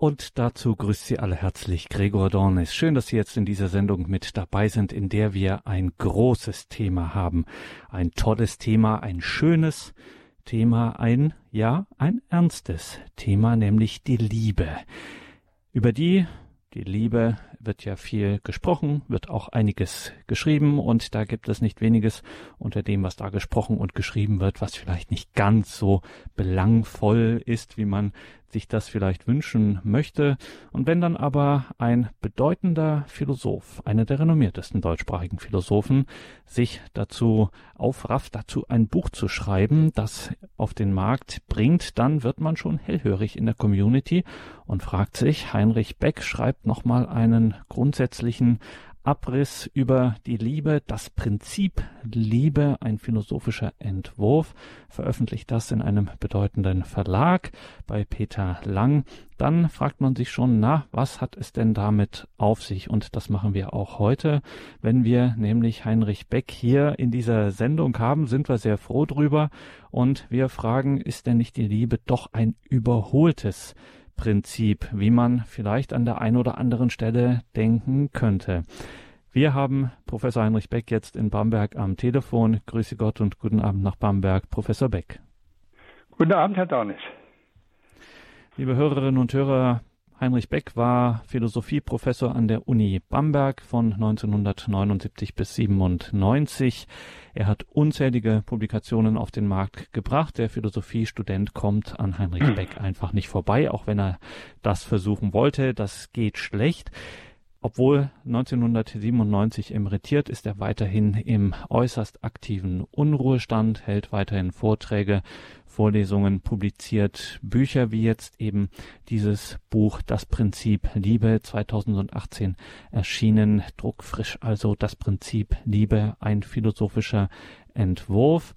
Und dazu grüßt Sie alle herzlich Gregor Dornis. Schön, dass Sie jetzt in dieser Sendung mit dabei sind, in der wir ein großes Thema haben. Ein tolles Thema, ein schönes Thema, ein, ja, ein ernstes Thema, nämlich die Liebe. Über die die Liebe wird ja viel gesprochen, wird auch einiges geschrieben und da gibt es nicht weniges unter dem, was da gesprochen und geschrieben wird, was vielleicht nicht ganz so belangvoll ist, wie man sich das vielleicht wünschen möchte. Und wenn dann aber ein bedeutender Philosoph, einer der renommiertesten deutschsprachigen Philosophen, sich dazu aufrafft, dazu ein Buch zu schreiben, das auf den Markt bringt, dann wird man schon hellhörig in der Community und fragt sich, Heinrich Beck schreibt nochmal einen grundsätzlichen Abriss über die Liebe, das Prinzip Liebe, ein philosophischer Entwurf, veröffentlicht das in einem bedeutenden Verlag bei Peter Lang. Dann fragt man sich schon, na, was hat es denn damit auf sich? Und das machen wir auch heute. Wenn wir nämlich Heinrich Beck hier in dieser Sendung haben, sind wir sehr froh drüber. Und wir fragen, ist denn nicht die Liebe doch ein überholtes Prinzip, wie man vielleicht an der einen oder anderen Stelle denken könnte. Wir haben Professor Heinrich Beck jetzt in Bamberg am Telefon. Grüße Gott und guten Abend nach Bamberg, Professor Beck. Guten Abend, Herr Dornis. Liebe Hörerinnen und Hörer, Heinrich Beck war Philosophieprofessor an der Uni Bamberg von 1979 bis 97. Er hat unzählige Publikationen auf den Markt gebracht. Der Philosophiestudent kommt an Heinrich. Beck einfach nicht vorbei, auch wenn er das versuchen wollte. Das geht schlecht. Obwohl 1997 emeritiert, ist er weiterhin im äußerst aktiven Unruhestand, hält weiterhin Vorträge Vorlesungen publiziert, Bücher wie jetzt eben dieses Buch Das Prinzip Liebe 2018 erschienen, druckfrisch also Das Prinzip Liebe, ein philosophischer Entwurf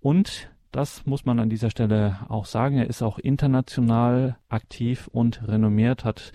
und das muss man an dieser Stelle auch sagen. Er ist auch international aktiv und renommiert, hat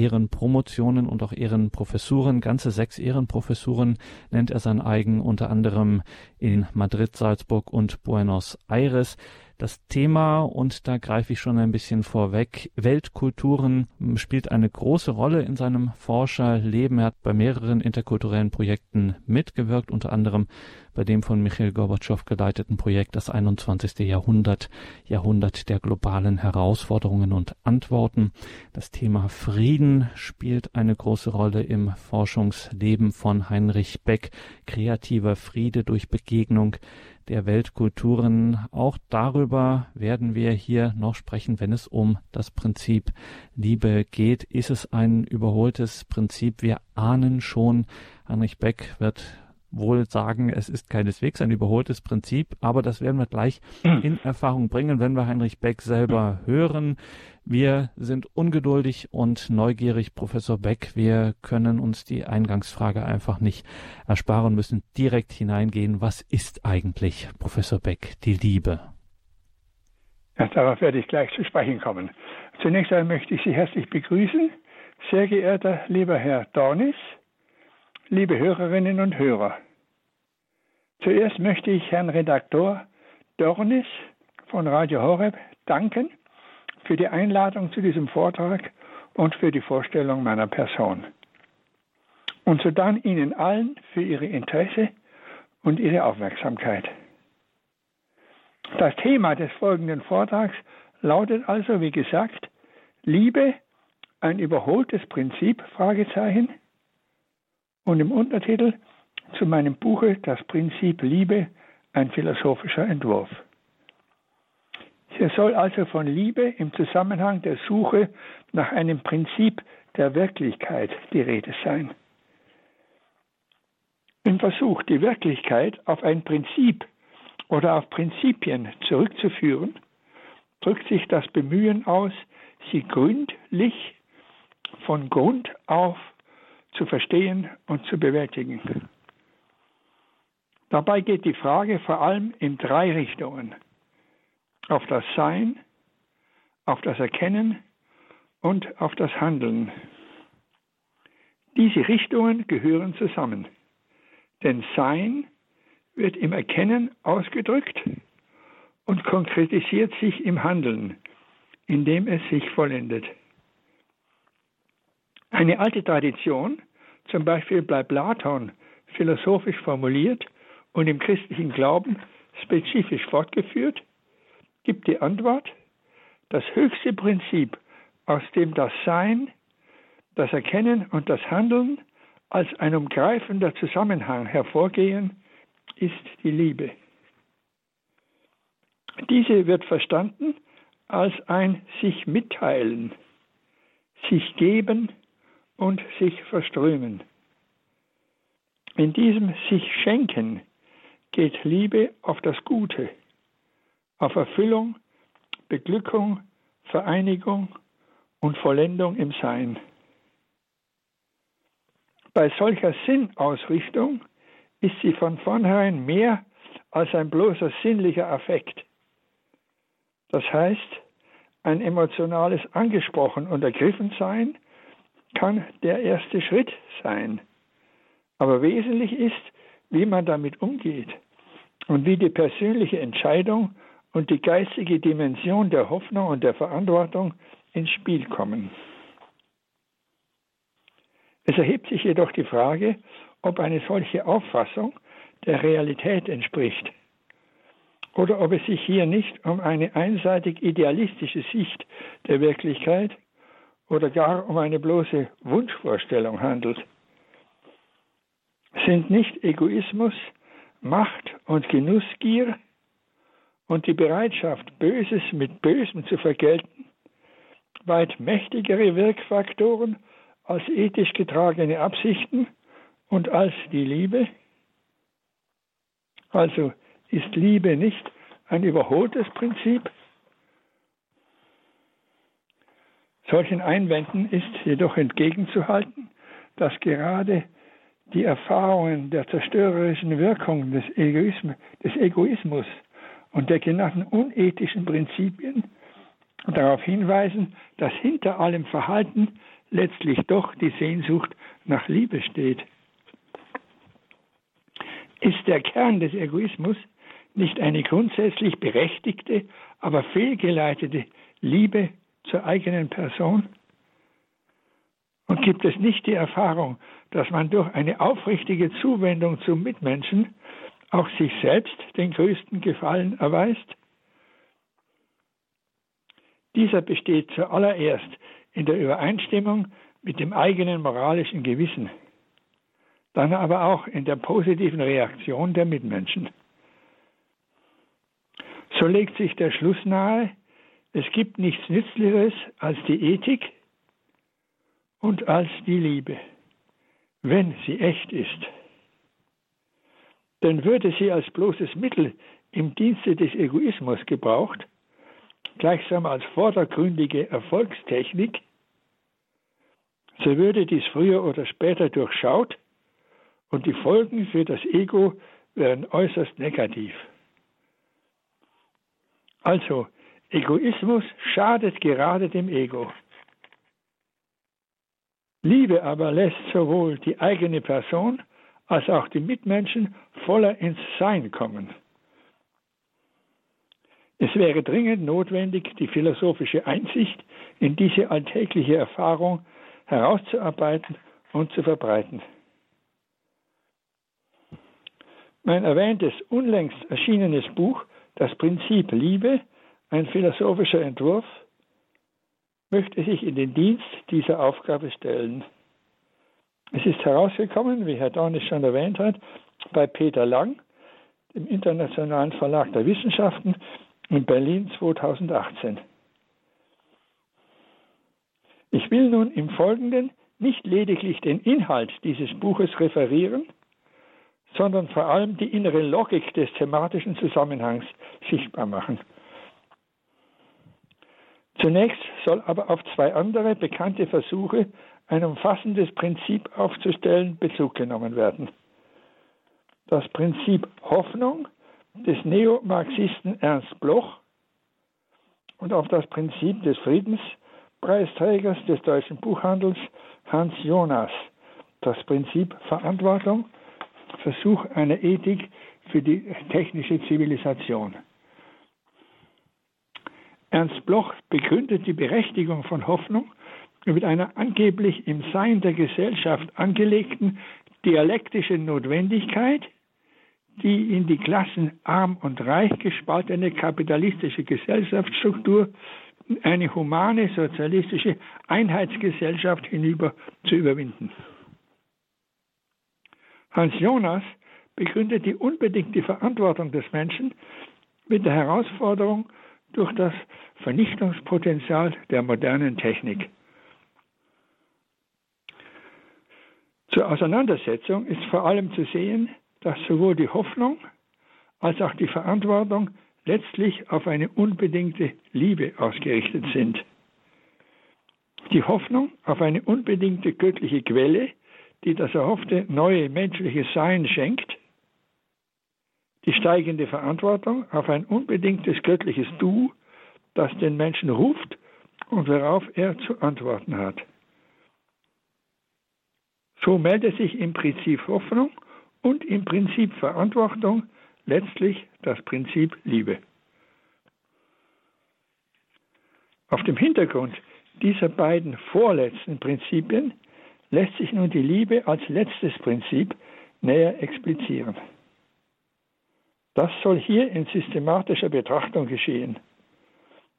Ehrenpromotionen und auch Ehrenprofessuren. Ganze sechs Ehrenprofessuren nennt er sein eigen, unter anderem in Madrid, Salzburg und Buenos Aires das Thema, und da greife ich schon ein bisschen vorweg, Weltkulturen spielt eine große Rolle in seinem Forscherleben. Er hat bei mehreren interkulturellen Projekten mitgewirkt, unter anderem bei dem von Michael Gorbatschow geleiteten Projekt Das 21. Jahrhundert, Jahrhundert der globalen Herausforderungen und Antworten. Das Thema Frieden spielt eine große Rolle im Forschungsleben von Heinrich Beck. Kreativer Friede durch Begegnung der Weltkulturen. Auch darüber werden wir hier noch sprechen, wenn es um das Prinzip Liebe geht. Ist es ein überholtes Prinzip? Wir ahnen schon, Heinrich Beck wird wohl sagen, es ist keineswegs ein überholtes Prinzip, aber das werden wir gleich hm. in Erfahrung bringen, wenn wir Heinrich Beck selber hören. Wir sind ungeduldig und neugierig, Professor Beck. Wir können uns die Eingangsfrage einfach nicht ersparen, müssen direkt hineingehen. Was ist eigentlich, Professor Beck, die Liebe? Ja, darauf werde ich gleich zu sprechen kommen. Zunächst einmal möchte ich Sie herzlich begrüßen, sehr geehrter lieber Herr Dornis, liebe Hörerinnen und Hörer. Zuerst möchte ich Herrn Redaktor Dornis von Radio Horeb danken für die Einladung zu diesem Vortrag und für die Vorstellung meiner Person. Und so dann Ihnen allen für Ihre Interesse und Ihre Aufmerksamkeit. Das Thema des folgenden Vortrags lautet also, wie gesagt, Liebe, ein überholtes Prinzip? Und im Untertitel zu meinem Buche Das Prinzip Liebe, ein philosophischer Entwurf. Hier soll also von Liebe im Zusammenhang der Suche nach einem Prinzip der Wirklichkeit die Rede sein. Im Versuch, die Wirklichkeit auf ein Prinzip oder auf Prinzipien zurückzuführen, drückt sich das Bemühen aus, sie gründlich von Grund auf zu verstehen und zu bewältigen. Dabei geht die Frage vor allem in drei Richtungen auf das Sein, auf das Erkennen und auf das Handeln. Diese Richtungen gehören zusammen, denn Sein wird im Erkennen ausgedrückt und konkretisiert sich im Handeln, indem es sich vollendet. Eine alte Tradition, zum Beispiel bei Platon philosophisch formuliert und im christlichen Glauben spezifisch fortgeführt, gibt die Antwort, das höchste Prinzip, aus dem das Sein, das Erkennen und das Handeln als ein umgreifender Zusammenhang hervorgehen, ist die Liebe. Diese wird verstanden als ein sich mitteilen, sich geben und sich verströmen. In diesem sich schenken geht Liebe auf das Gute, auf Erfüllung, Beglückung, Vereinigung und Vollendung im Sein. Bei solcher Sinnausrichtung ist sie von vornherein mehr als ein bloßer sinnlicher Affekt. Das heißt, ein emotionales Angesprochen und Ergriffensein kann der erste Schritt sein. Aber wesentlich ist, wie man damit umgeht und wie die persönliche Entscheidung und die geistige Dimension der Hoffnung und der Verantwortung ins Spiel kommen. Es erhebt sich jedoch die Frage, ob eine solche Auffassung der Realität entspricht oder ob es sich hier nicht um eine einseitig idealistische Sicht der Wirklichkeit oder gar um eine bloße Wunschvorstellung handelt. Sind nicht Egoismus, Macht und Genussgier und die Bereitschaft, Böses mit Bösem zu vergelten, weit mächtigere Wirkfaktoren als ethisch getragene Absichten und als die Liebe? Also ist Liebe nicht ein überholtes Prinzip? Solchen Einwänden ist jedoch entgegenzuhalten, dass gerade die Erfahrungen der zerstörerischen Wirkung des, Egoismus, des Egoismus und der genannten unethischen Prinzipien darauf hinweisen, dass hinter allem Verhalten letztlich doch die Sehnsucht nach Liebe steht. Ist der Kern des Egoismus nicht eine grundsätzlich berechtigte, aber fehlgeleitete Liebe zur eigenen Person? Und gibt es nicht die Erfahrung, dass man durch eine aufrichtige Zuwendung zum Mitmenschen auch sich selbst den größten Gefallen erweist? Dieser besteht zuallererst in der Übereinstimmung mit dem eigenen moralischen Gewissen, dann aber auch in der positiven Reaktion der Mitmenschen. So legt sich der Schluss nahe, es gibt nichts Nützlicheres als die Ethik und als die Liebe, wenn sie echt ist. Denn würde sie als bloßes Mittel im Dienste des Egoismus gebraucht, gleichsam als vordergründige Erfolgstechnik, so würde dies früher oder später durchschaut und die Folgen für das Ego wären äußerst negativ. Also, Egoismus schadet gerade dem Ego. Liebe aber lässt sowohl die eigene Person als auch die Mitmenschen voller ins Sein kommen. Es wäre dringend notwendig, die philosophische Einsicht in diese alltägliche Erfahrung herauszuarbeiten und zu verbreiten. Mein erwähntes unlängst erschienenes Buch Das Prinzip Liebe, ein philosophischer Entwurf, möchte sich in den Dienst dieser Aufgabe stellen. Es ist herausgekommen, wie Herr Dornis schon erwähnt hat, bei Peter Lang, dem Internationalen Verlag der Wissenschaften in Berlin 2018. Ich will nun im Folgenden nicht lediglich den Inhalt dieses Buches referieren, sondern vor allem die innere Logik des thematischen Zusammenhangs sichtbar machen. Zunächst soll aber auf zwei andere bekannte Versuche, ein umfassendes Prinzip aufzustellen, Bezug genommen werden. Das Prinzip Hoffnung des Neomarxisten Ernst Bloch und auf das Prinzip des Friedenspreisträgers des deutschen Buchhandels Hans Jonas, das Prinzip Verantwortung, Versuch einer Ethik für die technische Zivilisation. Ernst Bloch begründet die Berechtigung von Hoffnung mit einer angeblich im Sein der Gesellschaft angelegten dialektischen Notwendigkeit, die in die Klassen arm und reich gespaltene kapitalistische Gesellschaftsstruktur eine humane sozialistische Einheitsgesellschaft hinüber zu überwinden. Hans Jonas begründet die unbedingte Verantwortung des Menschen mit der Herausforderung durch das Vernichtungspotenzial der modernen Technik. Zur Auseinandersetzung ist vor allem zu sehen, dass sowohl die Hoffnung als auch die Verantwortung letztlich auf eine unbedingte Liebe ausgerichtet sind. Die Hoffnung auf eine unbedingte göttliche Quelle, die das erhoffte neue menschliche Sein schenkt, die steigende Verantwortung auf ein unbedingtes göttliches Du, das den Menschen ruft und worauf er zu antworten hat. So meldet sich im Prinzip Hoffnung und im Prinzip Verantwortung letztlich das Prinzip Liebe. Auf dem Hintergrund dieser beiden vorletzten Prinzipien lässt sich nun die Liebe als letztes Prinzip näher explizieren. Das soll hier in systematischer Betrachtung geschehen.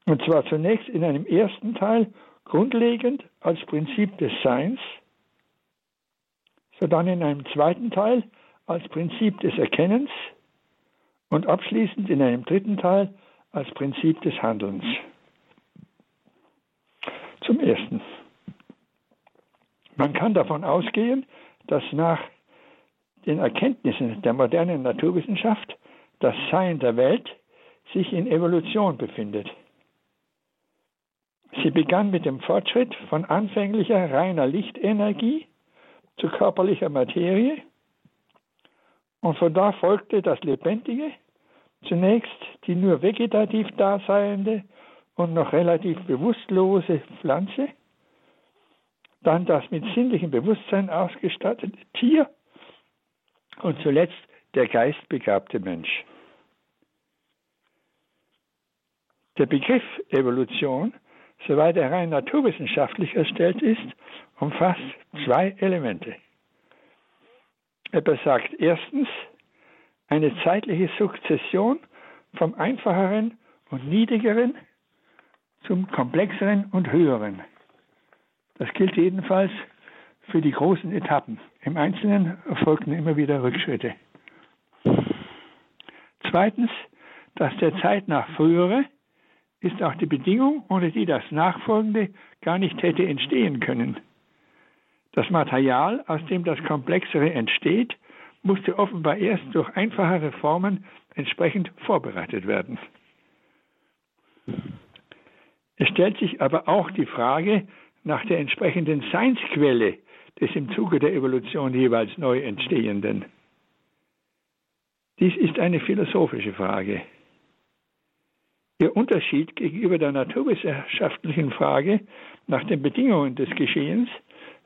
Und zwar zunächst in einem ersten Teil grundlegend als Prinzip des Seins, sodann in einem zweiten Teil als Prinzip des Erkennens und abschließend in einem dritten Teil als Prinzip des Handelns. Zum Ersten. Man kann davon ausgehen, dass nach den Erkenntnissen der modernen Naturwissenschaft das Sein der Welt sich in Evolution befindet. Sie begann mit dem Fortschritt von anfänglicher reiner Lichtenergie zu körperlicher Materie und von da folgte das Lebendige, zunächst die nur vegetativ daseiende und noch relativ bewusstlose Pflanze, dann das mit sinnlichem Bewusstsein ausgestattete Tier und zuletzt der geistbegabte Mensch. Der Begriff Evolution, soweit er rein naturwissenschaftlich erstellt ist, umfasst zwei Elemente. Er besagt erstens eine zeitliche Sukzession vom einfacheren und niedrigeren zum komplexeren und höheren. Das gilt jedenfalls für die großen Etappen. Im Einzelnen erfolgten immer wieder Rückschritte. Zweitens, dass der Zeit nach frühere ist auch die Bedingung, ohne die das Nachfolgende gar nicht hätte entstehen können. Das Material, aus dem das Komplexere entsteht, musste offenbar erst durch einfachere Formen entsprechend vorbereitet werden. Es stellt sich aber auch die Frage nach der entsprechenden Seinsquelle des im Zuge der Evolution jeweils neu entstehenden. Dies ist eine philosophische Frage. Ihr Unterschied gegenüber der naturwissenschaftlichen Frage nach den Bedingungen des Geschehens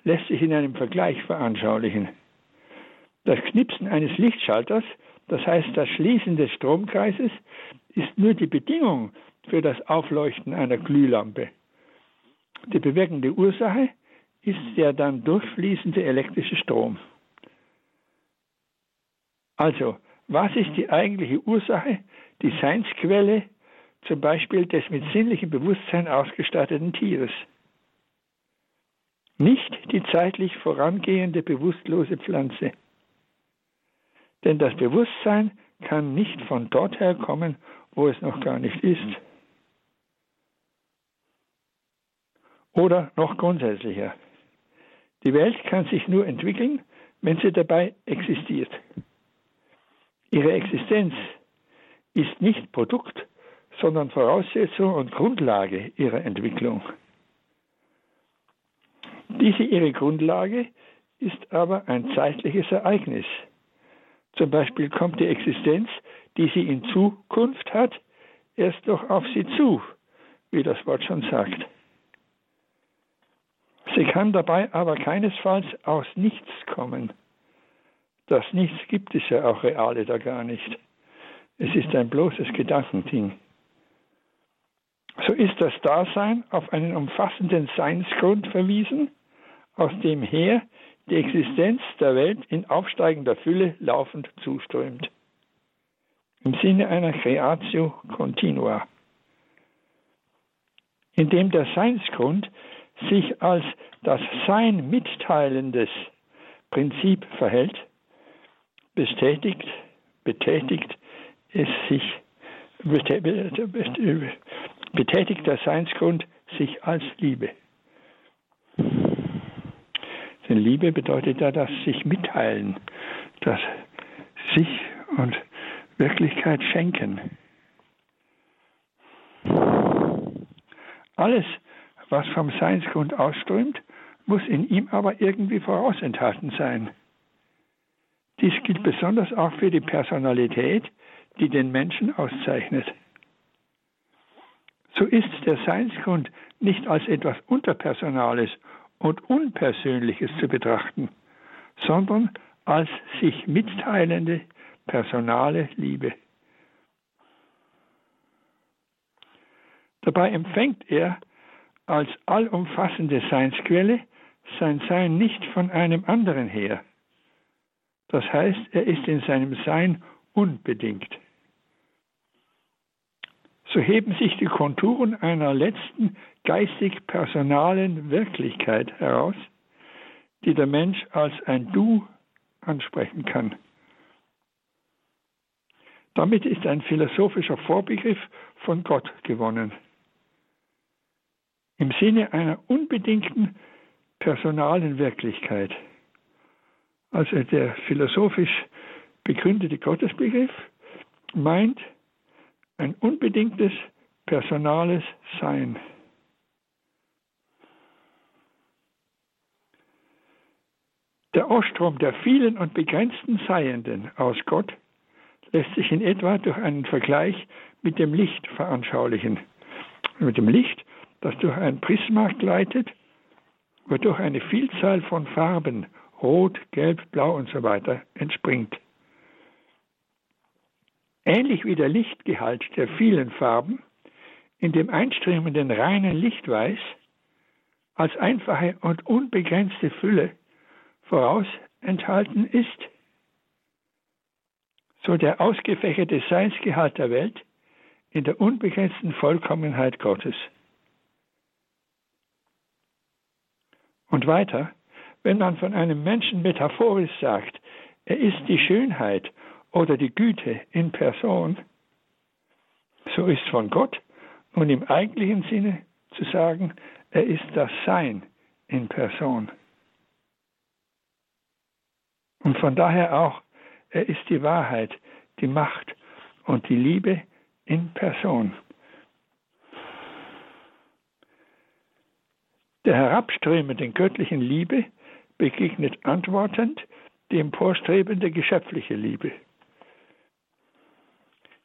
lässt sich in einem Vergleich veranschaulichen. Das Knipsen eines Lichtschalters, das heißt das Schließen des Stromkreises, ist nur die Bedingung für das Aufleuchten einer Glühlampe. Die bewirkende Ursache ist der dann durchfließende elektrische Strom. Also, was ist die eigentliche Ursache, die Seinsquelle zum Beispiel des mit sinnlichem Bewusstsein ausgestatteten Tieres? Nicht die zeitlich vorangehende bewusstlose Pflanze. Denn das Bewusstsein kann nicht von dort her kommen, wo es noch gar nicht ist. Oder noch grundsätzlicher. Die Welt kann sich nur entwickeln, wenn sie dabei existiert. Ihre Existenz ist nicht Produkt, sondern Voraussetzung und Grundlage ihrer Entwicklung. Diese ihre Grundlage ist aber ein zeitliches Ereignis. Zum Beispiel kommt die Existenz, die sie in Zukunft hat, erst noch auf sie zu, wie das Wort schon sagt. Sie kann dabei aber keinesfalls aus nichts kommen. Das Nichts gibt es ja auch reale da gar nicht. Es ist ein bloßes Gedankending. So ist das Dasein auf einen umfassenden Seinsgrund verwiesen, aus dem her die Existenz der Welt in aufsteigender Fülle laufend zuströmt. Im Sinne einer Creatio Continua. Indem der Seinsgrund sich als das Sein mitteilendes Prinzip verhält, bestätigt, betätigt es sich, der Seinsgrund sich als Liebe. Denn Liebe bedeutet ja das sich mitteilen, das sich und Wirklichkeit schenken. Alles, was vom Seinsgrund ausströmt, muss in ihm aber irgendwie vorausenthalten sein. Dies gilt besonders auch für die Personalität, die den Menschen auszeichnet. So ist der Seinsgrund nicht als etwas Unterpersonales und Unpersönliches zu betrachten, sondern als sich mitteilende personale Liebe. Dabei empfängt er als allumfassende Seinsquelle sein Sein nicht von einem anderen her. Das heißt, er ist in seinem Sein unbedingt. So heben sich die Konturen einer letzten geistig-personalen Wirklichkeit heraus, die der Mensch als ein Du ansprechen kann. Damit ist ein philosophischer Vorbegriff von Gott gewonnen. Im Sinne einer unbedingten personalen Wirklichkeit. Also der philosophisch begründete Gottesbegriff meint ein unbedingtes personales Sein. Der Ostrom der vielen und begrenzten Seienden aus Gott lässt sich in etwa durch einen Vergleich mit dem Licht veranschaulichen. Mit dem Licht, das durch ein Prisma gleitet, wodurch eine Vielzahl von Farben, rot, gelb, blau und so weiter, entspringt. Ähnlich wie der Lichtgehalt der vielen Farben in dem einströmenden reinen Lichtweiß als einfache und unbegrenzte Fülle voraus enthalten ist, so der ausgefächerte Seinsgehalt der Welt in der unbegrenzten Vollkommenheit Gottes. Und weiter, wenn man von einem Menschen metaphorisch sagt, er ist die Schönheit oder die Güte in Person, so ist von Gott nun im eigentlichen Sinne zu sagen, er ist das Sein in Person. Und von daher auch, er ist die Wahrheit, die Macht und die Liebe in Person. Der herabströmenden göttlichen Liebe begegnet antwortend die emporstrebende geschöpfliche Liebe.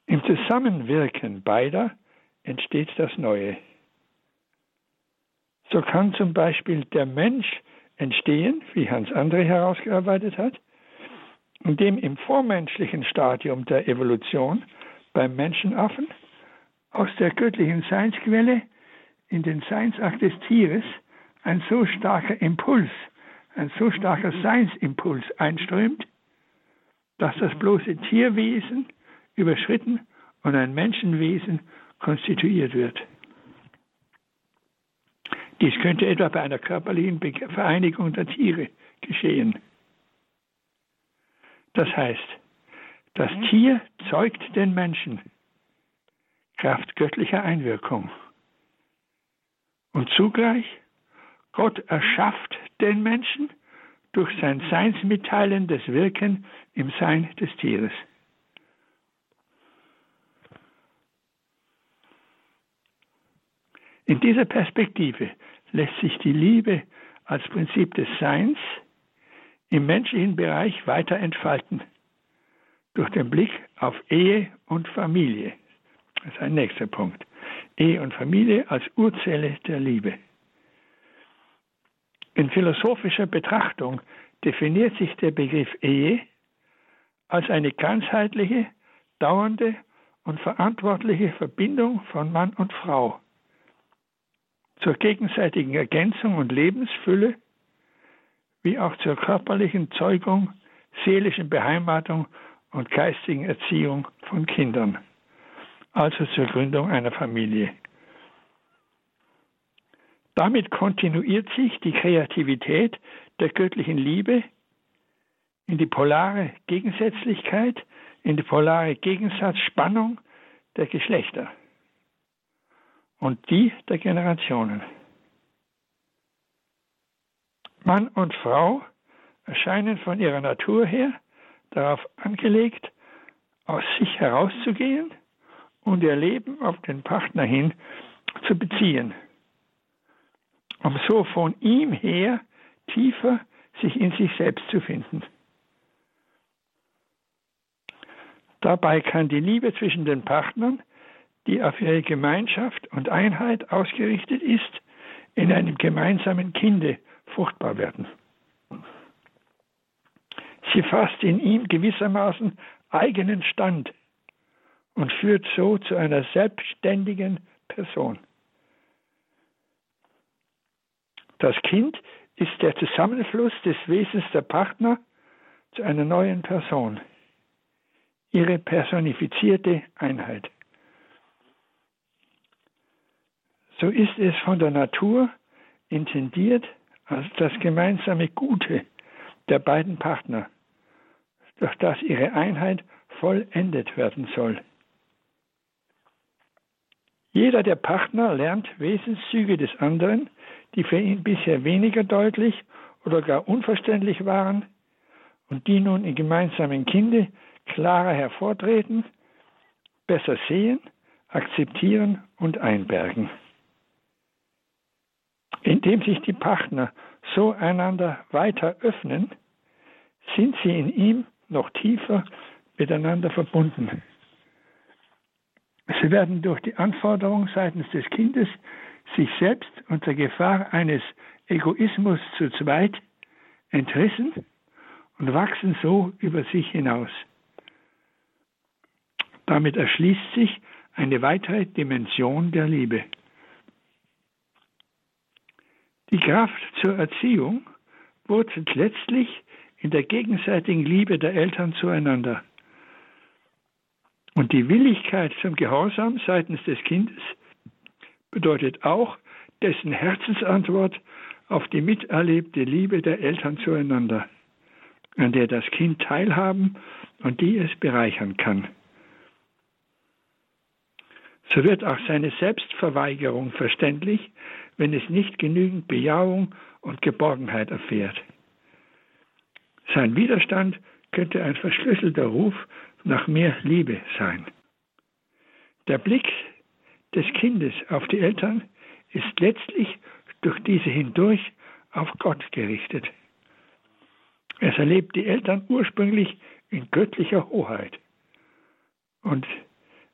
Im Zusammenwirken beider entsteht das Neue. So kann zum Beispiel der Mensch entstehen, wie Hans André herausgearbeitet hat, in dem im vormenschlichen Stadium der Evolution beim Menschenaffen aus der göttlichen Seinsquelle in den Seinsakt des Tieres ein so starker Impuls, ein so starker Seinsimpuls einströmt, dass das bloße Tierwesen überschritten und ein Menschenwesen konstituiert wird. Dies könnte etwa bei einer körperlichen Vereinigung der Tiere geschehen. Das heißt, das mhm. Tier zeugt den Menschen, Kraft göttlicher Einwirkung. Und zugleich, Gott erschafft den Menschen durch sein seinsmitteilendes Wirken im Sein des Tieres. In dieser Perspektive lässt sich die Liebe als Prinzip des Seins im menschlichen Bereich weiter entfalten. Durch den Blick auf Ehe und Familie. Das ist ein nächster Punkt. Ehe und Familie als Urzelle der Liebe. In philosophischer Betrachtung definiert sich der Begriff Ehe als eine ganzheitliche, dauernde und verantwortliche Verbindung von Mann und Frau zur gegenseitigen Ergänzung und Lebensfülle, wie auch zur körperlichen Zeugung, seelischen Beheimatung und geistigen Erziehung von Kindern, also zur Gründung einer Familie. Damit kontinuiert sich die Kreativität der göttlichen Liebe in die polare Gegensätzlichkeit, in die polare Gegensatzspannung der Geschlechter und die der Generationen. Mann und Frau erscheinen von ihrer Natur her darauf angelegt, aus sich herauszugehen und ihr Leben auf den Partner hin zu beziehen, um so von ihm her tiefer sich in sich selbst zu finden. Dabei kann die Liebe zwischen den Partnern, die auf ihre Gemeinschaft und Einheit ausgerichtet ist, in einem gemeinsamen Kinde fruchtbar werden. Sie fasst in ihm gewissermaßen eigenen Stand und führt so zu einer selbstständigen Person. Das Kind ist der Zusammenfluss des Wesens der Partner zu einer neuen Person, ihre personifizierte Einheit. So ist es von der Natur intendiert als das gemeinsame Gute der beiden Partner, durch das ihre Einheit vollendet werden soll. Jeder der Partner lernt Wesenszüge des anderen, die für ihn bisher weniger deutlich oder gar unverständlich waren und die nun im gemeinsamen Kinde klarer hervortreten, besser sehen, akzeptieren und einbergen. Indem sich die Partner so einander weiter öffnen, sind sie in ihm noch tiefer miteinander verbunden. Sie werden durch die Anforderung seitens des Kindes, sich selbst unter Gefahr eines Egoismus zu zweit entrissen und wachsen so über sich hinaus. Damit erschließt sich eine weitere Dimension der Liebe. Die Kraft zur Erziehung wurzelt letztlich in der gegenseitigen Liebe der Eltern zueinander. Und die Willigkeit zum Gehorsam seitens des Kindes bedeutet auch dessen Herzensantwort auf die miterlebte Liebe der Eltern zueinander, an der das Kind teilhaben und die es bereichern kann. So wird auch seine Selbstverweigerung verständlich, wenn es nicht genügend Bejahung und Geborgenheit erfährt. Sein Widerstand könnte ein verschlüsselter Ruf nach mehr Liebe sein. Der Blick des Kindes auf die Eltern ist letztlich durch diese hindurch auf Gott gerichtet. Es erlebt die Eltern ursprünglich in göttlicher Hoheit und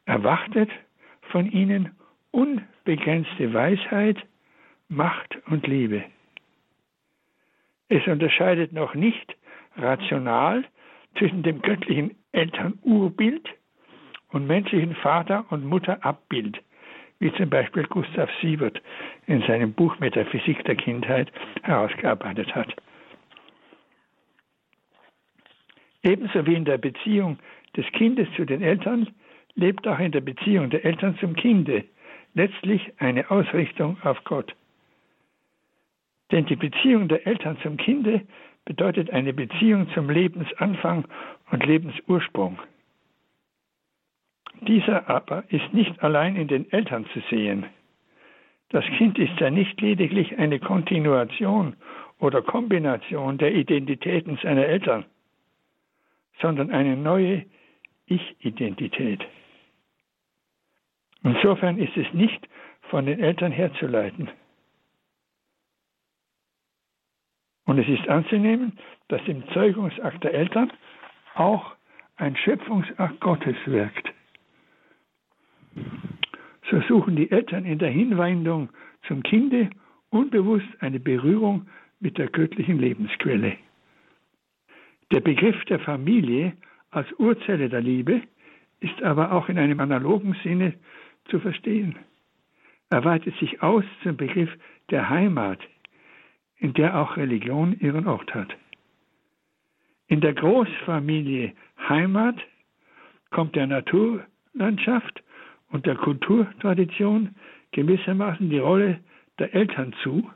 erwartet von ihnen unbegrenzte Weisheit, Macht und Liebe. Es unterscheidet noch nicht rational zwischen dem göttlichen Elternurbild und menschlichen Vater- und Mutterabbild, wie zum Beispiel Gustav Siebert in seinem Buch Metaphysik der Kindheit herausgearbeitet hat. Ebenso wie in der Beziehung des Kindes zu den Eltern lebt auch in der Beziehung der Eltern zum Kinde letztlich eine Ausrichtung auf Gott. Denn die Beziehung der Eltern zum Kinde bedeutet eine Beziehung zum Lebensanfang und Lebensursprung. Dieser aber ist nicht allein in den Eltern zu sehen. Das Kind ist ja nicht lediglich eine Kontinuation oder Kombination der Identitäten seiner Eltern, sondern eine neue Ich-Identität. Insofern ist es nicht von den Eltern herzuleiten. Und es ist anzunehmen, dass im Zeugungsakt der Eltern auch ein Schöpfungsakt Gottes wirkt. So suchen die Eltern in der Hinwendung zum Kinde unbewusst eine Berührung mit der göttlichen Lebensquelle. Der Begriff der Familie als Urzelle der Liebe ist aber auch in einem analogen Sinne zu verstehen. Er weitet sich aus zum Begriff der Heimat, in der auch Religion ihren Ort hat. In der Großfamilie Heimat kommt der Naturlandschaft und der Kulturtradition gewissermaßen die Rolle der Eltern zu,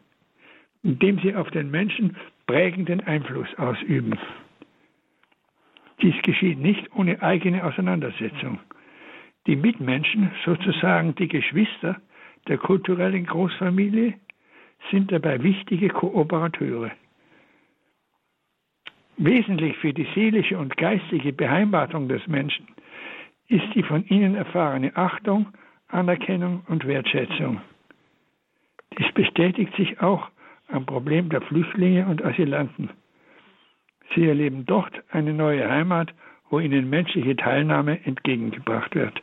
indem sie auf den Menschen prägenden Einfluss ausüben. Dies geschieht nicht ohne eigene Auseinandersetzung. Die Mitmenschen, sozusagen die Geschwister der kulturellen Großfamilie, sind dabei wichtige Kooperateure. Wesentlich für die seelische und geistige Beheimatung des Menschen ist die von ihnen erfahrene Achtung, Anerkennung und Wertschätzung. Dies bestätigt sich auch am Problem der Flüchtlinge und Asylanten. Sie erleben dort eine neue Heimat, wo ihnen menschliche Teilnahme entgegengebracht wird.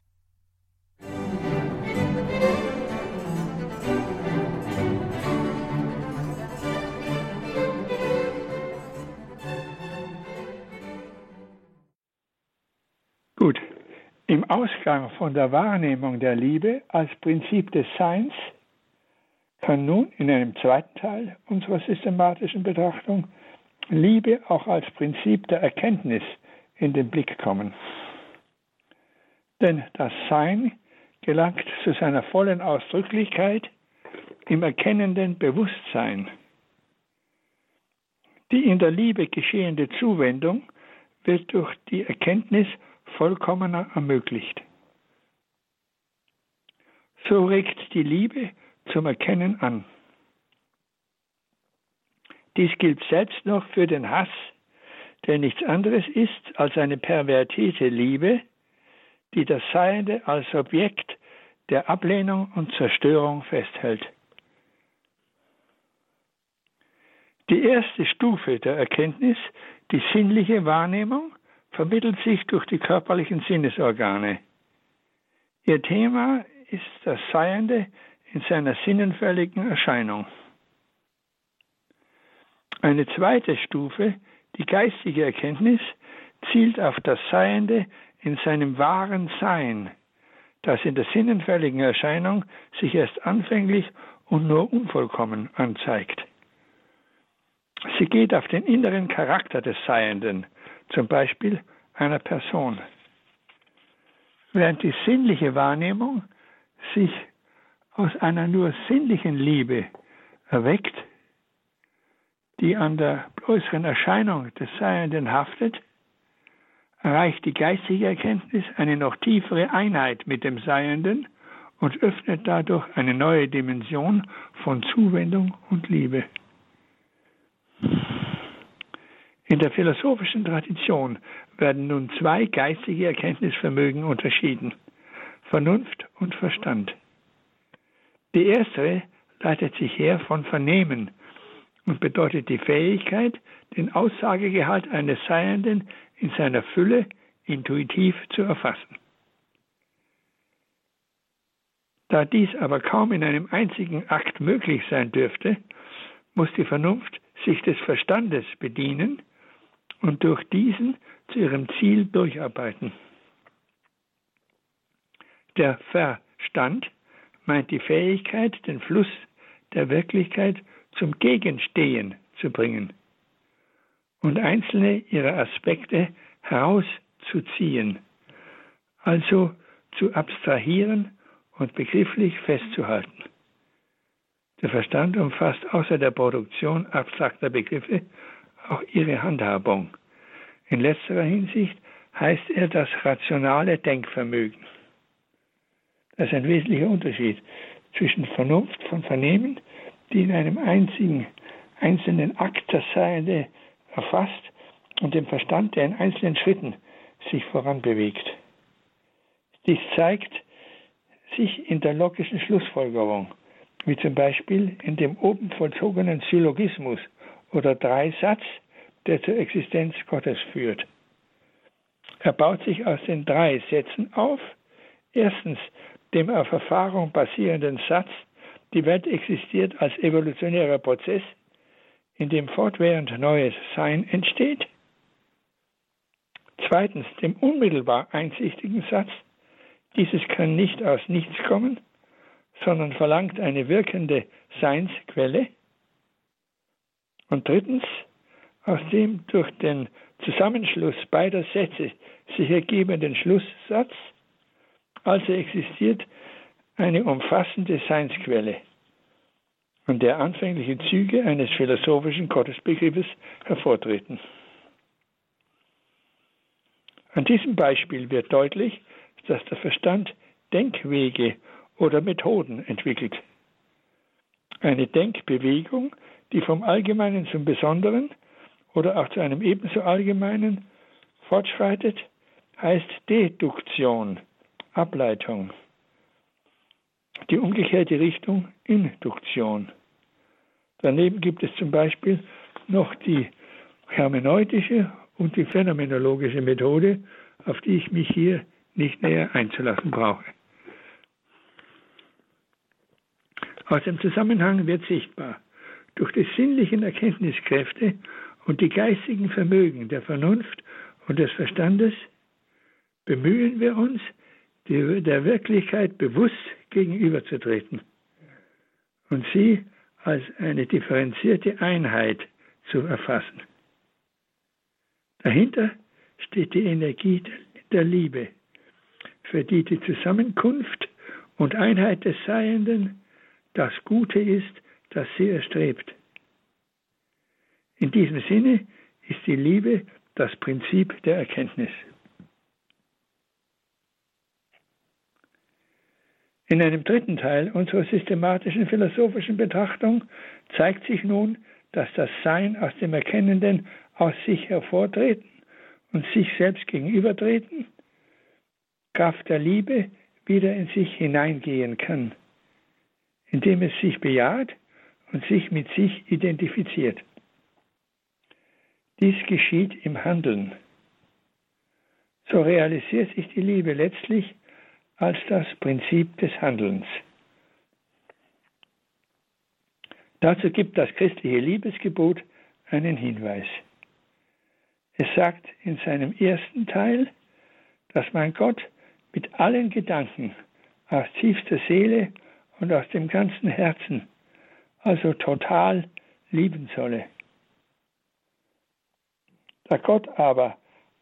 Im Ausgang von der Wahrnehmung der Liebe als Prinzip des Seins kann nun in einem zweiten Teil unserer systematischen Betrachtung Liebe auch als Prinzip der Erkenntnis in den Blick kommen. Denn das Sein gelangt zu seiner vollen Ausdrücklichkeit im erkennenden Bewusstsein. Die in der Liebe geschehende Zuwendung wird durch die Erkenntnis vollkommener ermöglicht. So regt die Liebe zum Erkennen an. Dies gilt selbst noch für den Hass, der nichts anderes ist als eine pervertierte Liebe, die das Seiende als Objekt der Ablehnung und Zerstörung festhält. Die erste Stufe der Erkenntnis, die sinnliche Wahrnehmung, vermittelt sich durch die körperlichen Sinnesorgane. Ihr Thema ist das Seiende in seiner sinnenfälligen Erscheinung. Eine zweite Stufe, die geistige Erkenntnis, zielt auf das Seiende in seinem wahren Sein, das in der sinnenfälligen Erscheinung sich erst anfänglich und nur unvollkommen anzeigt. Sie geht auf den inneren Charakter des Seienden, zum Beispiel einer Person. Während die sinnliche Wahrnehmung sich aus einer nur sinnlichen Liebe erweckt, die an der äußeren Erscheinung des Seienden haftet, erreicht die geistige Erkenntnis eine noch tiefere Einheit mit dem Seienden und öffnet dadurch eine neue Dimension von Zuwendung und Liebe. In der philosophischen Tradition werden nun zwei geistige Erkenntnisvermögen unterschieden, Vernunft und Verstand. Die erste leitet sich her von Vernehmen und bedeutet die Fähigkeit, den Aussagegehalt eines Seienden in seiner Fülle intuitiv zu erfassen. Da dies aber kaum in einem einzigen Akt möglich sein dürfte, muss die Vernunft sich des Verstandes bedienen und durch diesen zu ihrem Ziel durcharbeiten. Der Verstand meint die Fähigkeit, den Fluss der Wirklichkeit zum Gegenstehen zu bringen und einzelne ihrer Aspekte herauszuziehen, also zu abstrahieren und begrifflich festzuhalten. Der Verstand umfasst außer der Produktion abstrakter Begriffe auch ihre Handhabung. In letzterer Hinsicht heißt er das rationale Denkvermögen. Das ist ein wesentlicher Unterschied zwischen Vernunft von Vernehmen, die in einem einzigen einzelnen Akt das Seiende erfasst, und dem Verstand, der in einzelnen Schritten sich voranbewegt. Dies zeigt sich in der logischen Schlussfolgerung, wie zum Beispiel in dem oben vollzogenen Syllogismus oder Dreisatz, der zur Existenz Gottes führt. Er baut sich aus den drei Sätzen auf. Erstens dem auf Erfahrung basierenden Satz, die Welt existiert als evolutionärer Prozess, in dem fortwährend neues Sein entsteht. Zweitens dem unmittelbar einsichtigen Satz, dieses kann nicht aus nichts kommen, sondern verlangt eine wirkende Seinsquelle. Und drittens, aus dem durch den Zusammenschluss beider Sätze sich ergebenden Schlusssatz, also existiert eine umfassende Seinsquelle, von der anfängliche Züge eines philosophischen Gottesbegriffes hervortreten. An diesem Beispiel wird deutlich, dass der Verstand Denkwege oder Methoden entwickelt. Eine Denkbewegung, die vom Allgemeinen zum Besonderen oder auch zu einem ebenso allgemeinen fortschreitet, heißt Deduktion, Ableitung. Die umgekehrte Richtung Induktion. Daneben gibt es zum Beispiel noch die hermeneutische und die phänomenologische Methode, auf die ich mich hier nicht näher einzulassen brauche. Aus dem Zusammenhang wird sichtbar, durch die sinnlichen Erkenntniskräfte und die geistigen Vermögen der Vernunft und des Verstandes bemühen wir uns, der Wirklichkeit bewusst gegenüberzutreten und sie als eine differenzierte Einheit zu erfassen. Dahinter steht die Energie der Liebe, für die die Zusammenkunft und Einheit des Seienden das Gute ist, das sie erstrebt. In diesem Sinne ist die Liebe das Prinzip der Erkenntnis. In einem dritten Teil unserer systematischen philosophischen Betrachtung zeigt sich nun, dass das Sein aus dem Erkennenden aus sich hervortreten und sich selbst gegenübertreten, Kraft der Liebe wieder in sich hineingehen kann, indem es sich bejaht und sich mit sich identifiziert. Dies geschieht im Handeln. So realisiert sich die Liebe letztlich als das Prinzip des Handelns. Dazu gibt das christliche Liebesgebot einen Hinweis. Es sagt in seinem ersten Teil, dass man Gott mit allen Gedanken aus tiefster Seele und aus dem ganzen Herzen, also total lieben solle. Da Gott aber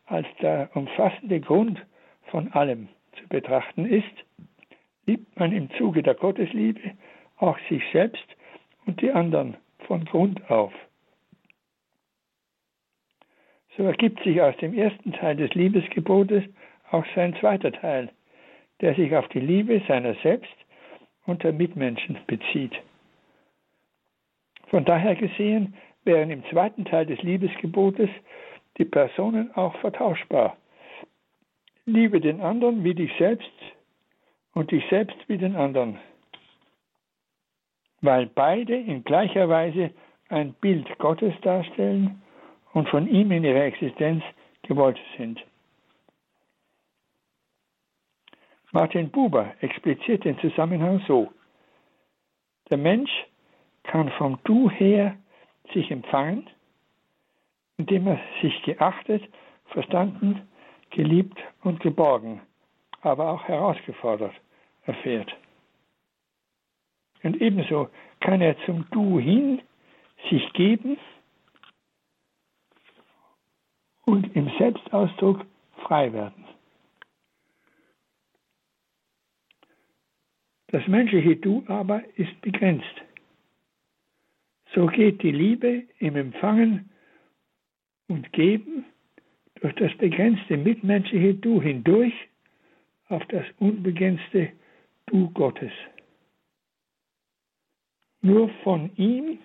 als der umfassende Grund von allem zu betrachten ist, liebt man im Zuge der Gottesliebe auch sich selbst und die anderen von Grund auf. So ergibt sich aus dem ersten Teil des Liebesgebotes auch sein zweiter Teil, der sich auf die Liebe seiner selbst und der Mitmenschen bezieht. Von daher gesehen wären im zweiten Teil des Liebesgebotes die Personen auch vertauschbar. Liebe den anderen wie dich selbst und dich selbst wie den anderen, weil beide in gleicher Weise ein Bild Gottes darstellen und von ihm in ihrer Existenz gewollt sind. Martin Buber expliziert den Zusammenhang so. Der Mensch kann vom Du her sich empfangen, indem er sich geachtet, verstanden, geliebt und geborgen, aber auch herausgefordert erfährt. Und ebenso kann er zum Du hin sich geben und im Selbstausdruck frei werden. Das menschliche Du aber ist begrenzt. So geht die Liebe im Empfangen und Geben durch das begrenzte mitmenschliche Du hindurch auf das unbegrenzte Du Gottes. Nur von ihm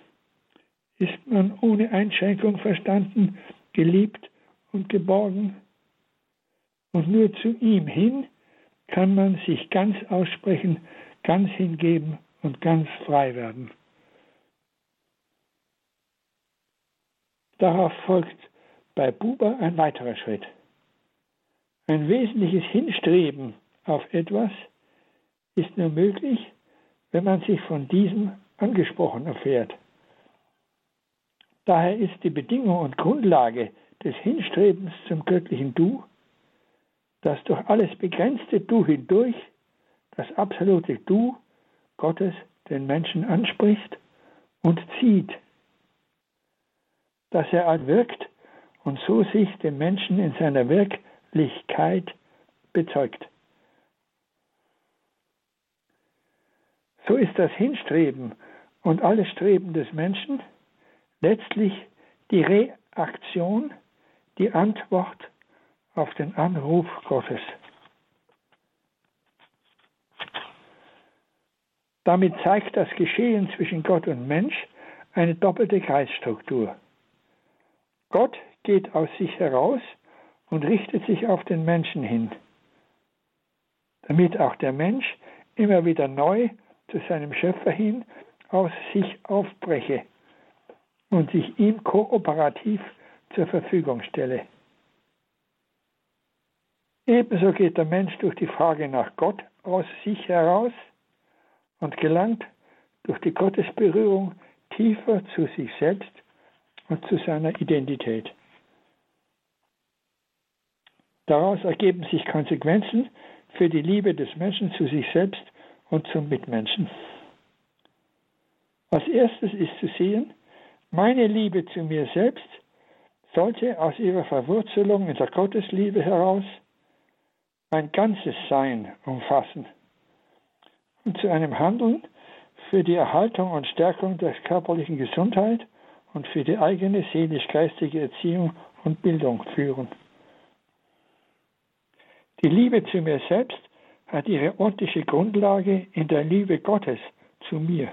ist man ohne Einschränkung verstanden, geliebt und geborgen. Und nur zu ihm hin kann man sich ganz aussprechen, ganz hingeben und ganz frei werden. Darauf folgt bei Buber ein weiterer Schritt. Ein wesentliches Hinstreben auf etwas ist nur möglich, wenn man sich von diesem angesprochen erfährt. Daher ist die Bedingung und Grundlage des Hinstrebens zum göttlichen Du, das durch alles begrenzte Du hindurch, das absolute Du, Gottes den Menschen anspricht und zieht, dass er wirkt und so sich dem Menschen in seiner Wirklichkeit bezeugt. So ist das Hinstreben und alles Streben des Menschen letztlich die Reaktion, die Antwort auf den Anruf Gottes. Damit zeigt das Geschehen zwischen Gott und Mensch eine doppelte Kreisstruktur. Gott geht aus sich heraus und richtet sich auf den Menschen hin, damit auch der Mensch immer wieder neu zu seinem Schöpfer hin aus sich aufbreche und sich ihm kooperativ zur Verfügung stelle. Ebenso geht der Mensch durch die Frage nach Gott aus sich heraus und gelangt durch die Gottesberührung tiefer zu sich selbst und zu seiner Identität. Daraus ergeben sich Konsequenzen für die Liebe des Menschen zu sich selbst und zum Mitmenschen. Als erstes ist zu sehen, meine Liebe zu mir selbst sollte aus ihrer Verwurzelung in der Gottesliebe heraus mein ganzes Sein umfassen und zu einem Handeln für die Erhaltung und Stärkung der körperlichen Gesundheit und für die eigene seelisch-geistige Erziehung und Bildung führen. Die Liebe zu mir selbst hat ihre ordentliche Grundlage in der Liebe Gottes zu mir.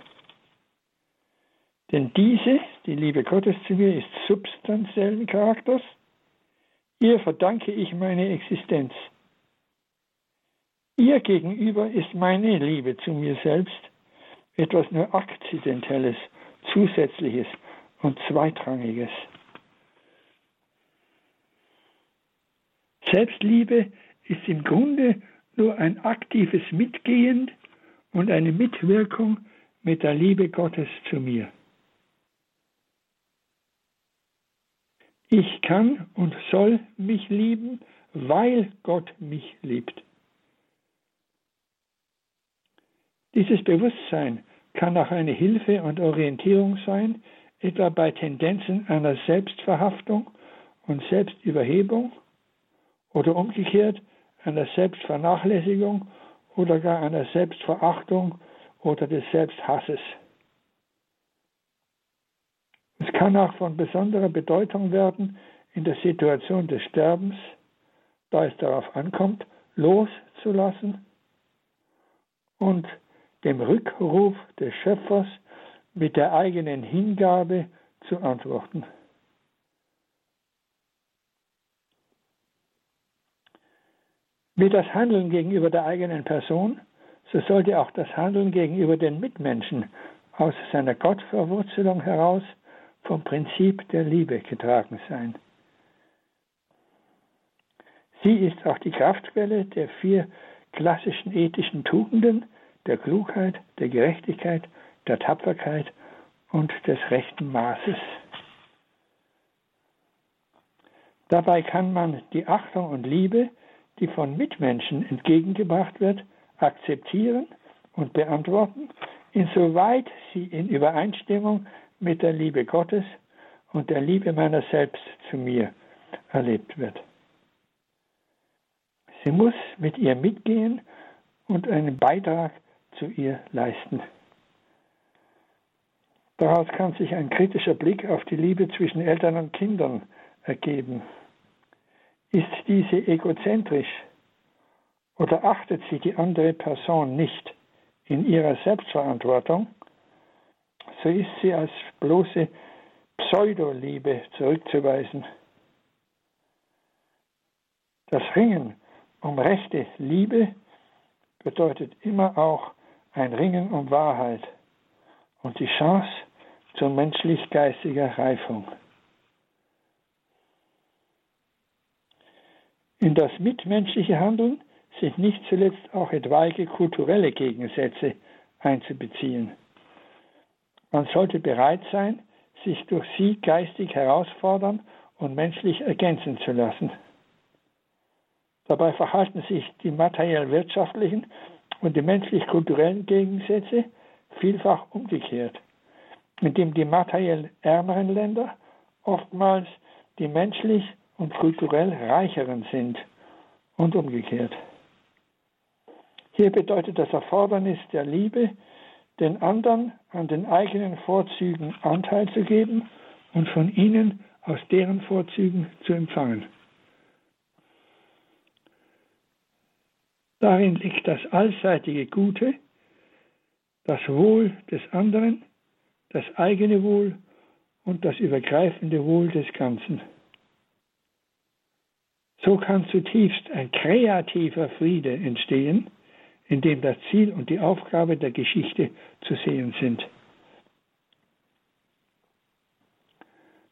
Denn diese, die Liebe Gottes zu mir, ist substanziellen Charakters. Ihr verdanke ich meine Existenz. Ihr gegenüber ist meine Liebe zu mir selbst etwas nur Akzidentelles, Zusätzliches und Zweitrangiges. Selbstliebe ist im Grunde nur ein aktives Mitgehen und eine Mitwirkung mit der Liebe Gottes zu mir. Ich kann und soll mich lieben, weil Gott mich liebt. Dieses Bewusstsein kann auch eine Hilfe und Orientierung sein, etwa bei Tendenzen einer Selbstverhaftung und Selbstüberhebung oder umgekehrt einer Selbstvernachlässigung oder gar einer Selbstverachtung oder des Selbsthasses. Es kann auch von besonderer Bedeutung werden in der Situation des Sterbens, da es darauf ankommt, loszulassen und dem Rückruf des Schöpfers mit der eigenen Hingabe zu antworten. Wie das Handeln gegenüber der eigenen Person, so sollte auch das Handeln gegenüber den Mitmenschen aus seiner Gottverwurzelung heraus vom Prinzip der Liebe getragen sein. Sie ist auch die Kraftquelle der vier klassischen ethischen Tugenden, der Klugheit, der Gerechtigkeit, der Tapferkeit und des rechten Maßes. Dabei kann man die Achtung und Liebe, die von Mitmenschen entgegengebracht wird, akzeptieren und beantworten, insoweit sie in Übereinstimmung mit der Liebe Gottes und der Liebe meiner selbst zu mir erlebt wird. Sie muss mit ihr mitgehen und einen Beitrag zu ihr leisten. Daraus kann sich ein kritischer Blick auf die Liebe zwischen Eltern und Kindern ergeben. Ist diese egozentrisch oder achtet sie die andere Person nicht in ihrer Selbstverantwortung, so ist sie als bloße Pseudoliebe zurückzuweisen. Das Ringen um rechte Liebe bedeutet immer auch ein Ringen um Wahrheit und die Chance zur menschlich-geistiger Reifung. In das mitmenschliche Handeln sind nicht zuletzt auch etwaige kulturelle Gegensätze einzubeziehen. Man sollte bereit sein, sich durch sie geistig herausfordern und menschlich ergänzen zu lassen. Dabei verhalten sich die materiell-wirtschaftlichen und die menschlich-kulturellen Gegensätze vielfach umgekehrt, indem die materiell ärmeren Länder oftmals die menschlich und kulturell reicheren sind und umgekehrt. Hier bedeutet das Erfordernis der Liebe, den anderen an den eigenen Vorzügen Anteil zu geben und von ihnen aus deren Vorzügen zu empfangen. Darin liegt das allseitige Gute, das Wohl des anderen, das eigene Wohl und das übergreifende Wohl des Ganzen. So kann zutiefst ein kreativer Friede entstehen, in dem das Ziel und die Aufgabe der Geschichte zu sehen sind.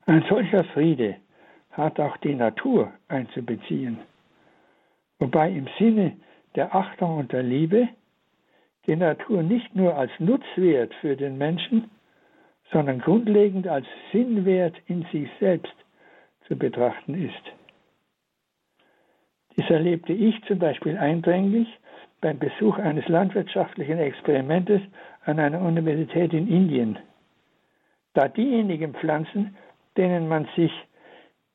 Ein solcher Friede hat auch die Natur einzubeziehen, wobei im Sinne der Achtung und der Liebe die Natur nicht nur als Nutzwert für den Menschen, sondern grundlegend als Sinnwert in sich selbst zu betrachten ist. Dies erlebte ich zum Beispiel eindringlich beim Besuch eines landwirtschaftlichen Experimentes an einer Universität in Indien. Da diejenigen Pflanzen, denen man sich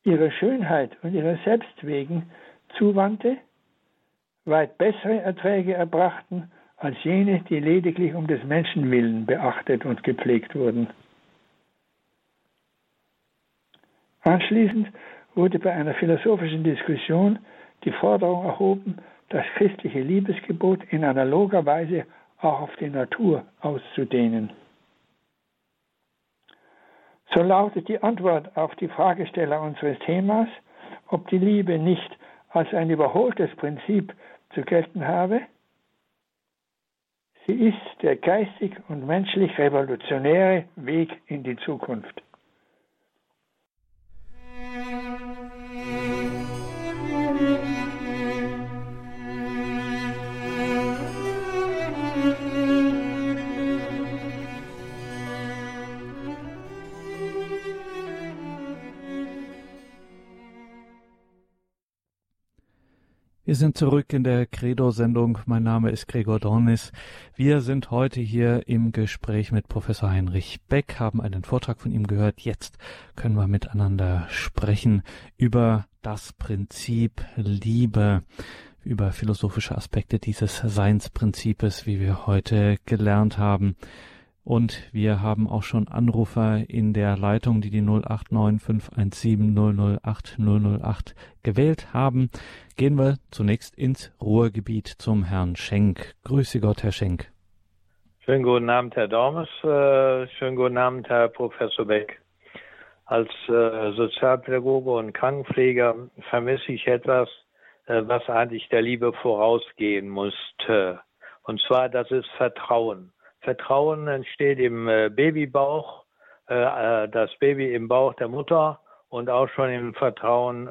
ihrer Schönheit und ihrer Selbst wegen zuwandte, weit bessere Erträge erbrachten als jene, die lediglich um des Menschen willen beachtet und gepflegt wurden. Anschließend wurde bei einer philosophischen Diskussion die Forderung erhoben, das christliche Liebesgebot in analoger Weise auch auf die Natur auszudehnen. So lautet die Antwort auf die Fragesteller unseres Themas, ob die Liebe nicht als ein überholtes Prinzip zu gelten habe. Sie ist der geistig und menschlich revolutionäre Weg in die Zukunft. Wir sind zurück in der Credo-Sendung. Mein Name ist Gregor Dornis. Wir sind heute hier im Gespräch mit Professor Heinrich Beck, haben einen Vortrag von ihm gehört. Jetzt können wir miteinander sprechen über das Prinzip Liebe, über philosophische Aspekte dieses Seinsprinzipes, wie wir heute gelernt haben. Und wir haben auch schon Anrufer in der Leitung, die die 089 008 008 gewählt haben. Gehen wir zunächst ins Ruhrgebiet zum Herrn Schenk. Grüße Gott, Herr Schenk. Schönen guten Abend, Herr Dormes. Äh, schönen guten Abend, Herr Professor Beck. Als äh, Sozialpädagoge und Krankenpfleger vermisse ich etwas, äh, was eigentlich der Liebe vorausgehen musste. Und zwar, das ist Vertrauen. Vertrauen entsteht im äh, Babybauch, äh, äh, das Baby im Bauch der Mutter und auch schon im Vertrauen,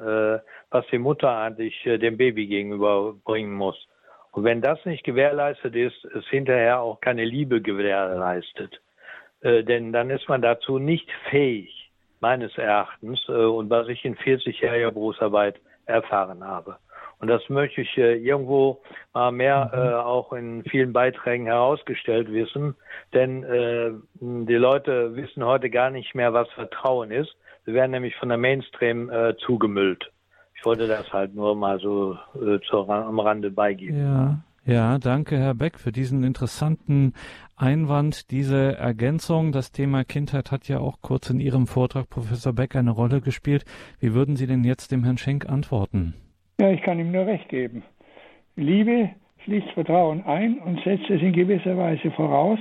was die Mutter eigentlich dem Baby gegenüber bringen muss. Und wenn das nicht gewährleistet ist, ist hinterher auch keine Liebe gewährleistet. denn dann ist man dazu nicht fähig, meines Erachtens, und was ich in 40-jähriger Berufsarbeit erfahren habe. Und das möchte ich äh, irgendwo mal mehr mhm. äh, auch in vielen Beiträgen herausgestellt wissen. Denn äh, die Leute wissen heute gar nicht mehr, was Vertrauen ist. Sie werden nämlich von der Mainstream äh, zugemüllt. Ich wollte das halt nur mal so äh, zur, am Rande beigeben. Ja. Ja, danke, Herr Beck, für diesen interessanten Einwand, diese Ergänzung. Das Thema Kindheit hat ja auch kurz in Ihrem Vortrag, Professor Beck, eine Rolle gespielt. Wie würden Sie denn jetzt dem Herrn Schenk antworten? Ja, ich kann ihm nur recht geben. Liebe schließt Vertrauen ein und setzt es in gewisser Weise voraus,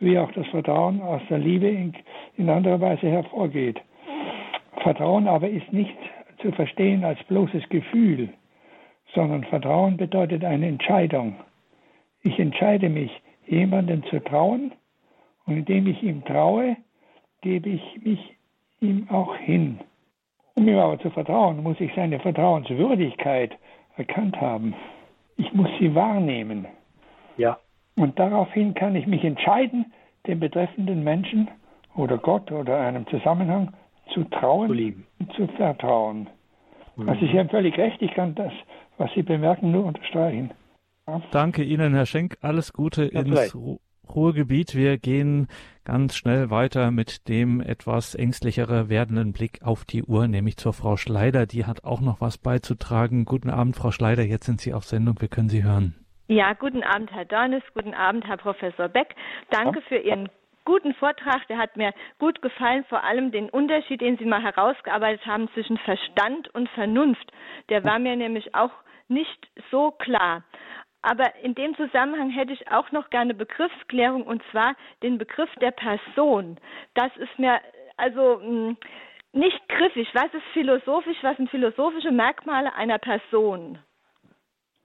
wie auch das Vertrauen aus der Liebe in, in anderer Weise hervorgeht. Vertrauen aber ist nicht zu verstehen als bloßes Gefühl, sondern Vertrauen bedeutet eine Entscheidung. Ich entscheide mich, jemandem zu trauen und indem ich ihm traue, gebe ich mich ihm auch hin. Um ihm aber zu vertrauen, muss ich seine Vertrauenswürdigkeit erkannt haben. Ich muss sie wahrnehmen. Ja. Und daraufhin kann ich mich entscheiden, dem betreffenden Menschen oder Gott oder einem Zusammenhang zu trauen zu und zu vertrauen. Mhm. Also Sie haben völlig recht, ich kann das, was Sie bemerken, nur unterstreichen. Ja. Danke Ihnen, Herr Schenk. Alles Gute ja, ins Ru Ruhrgebiet. Wir gehen ganz schnell weiter mit dem etwas ängstlichere werdenden Blick auf die Uhr, nämlich zur Frau Schleider. Die hat auch noch was beizutragen. Guten Abend, Frau Schleider. Jetzt sind Sie auf Sendung. Wir können Sie hören. Ja, guten Abend, Herr Dornes. Guten Abend, Herr Professor Beck. Danke für Ihren guten Vortrag. Der hat mir gut gefallen, vor allem den Unterschied, den Sie mal herausgearbeitet haben zwischen Verstand und Vernunft. Der war mir nämlich auch nicht so klar. Aber in dem Zusammenhang hätte ich auch noch gerne Begriffsklärung und zwar den Begriff der Person. Das ist mir also hm, nicht griffig. Was ist philosophisch? Was sind philosophische Merkmale einer Person?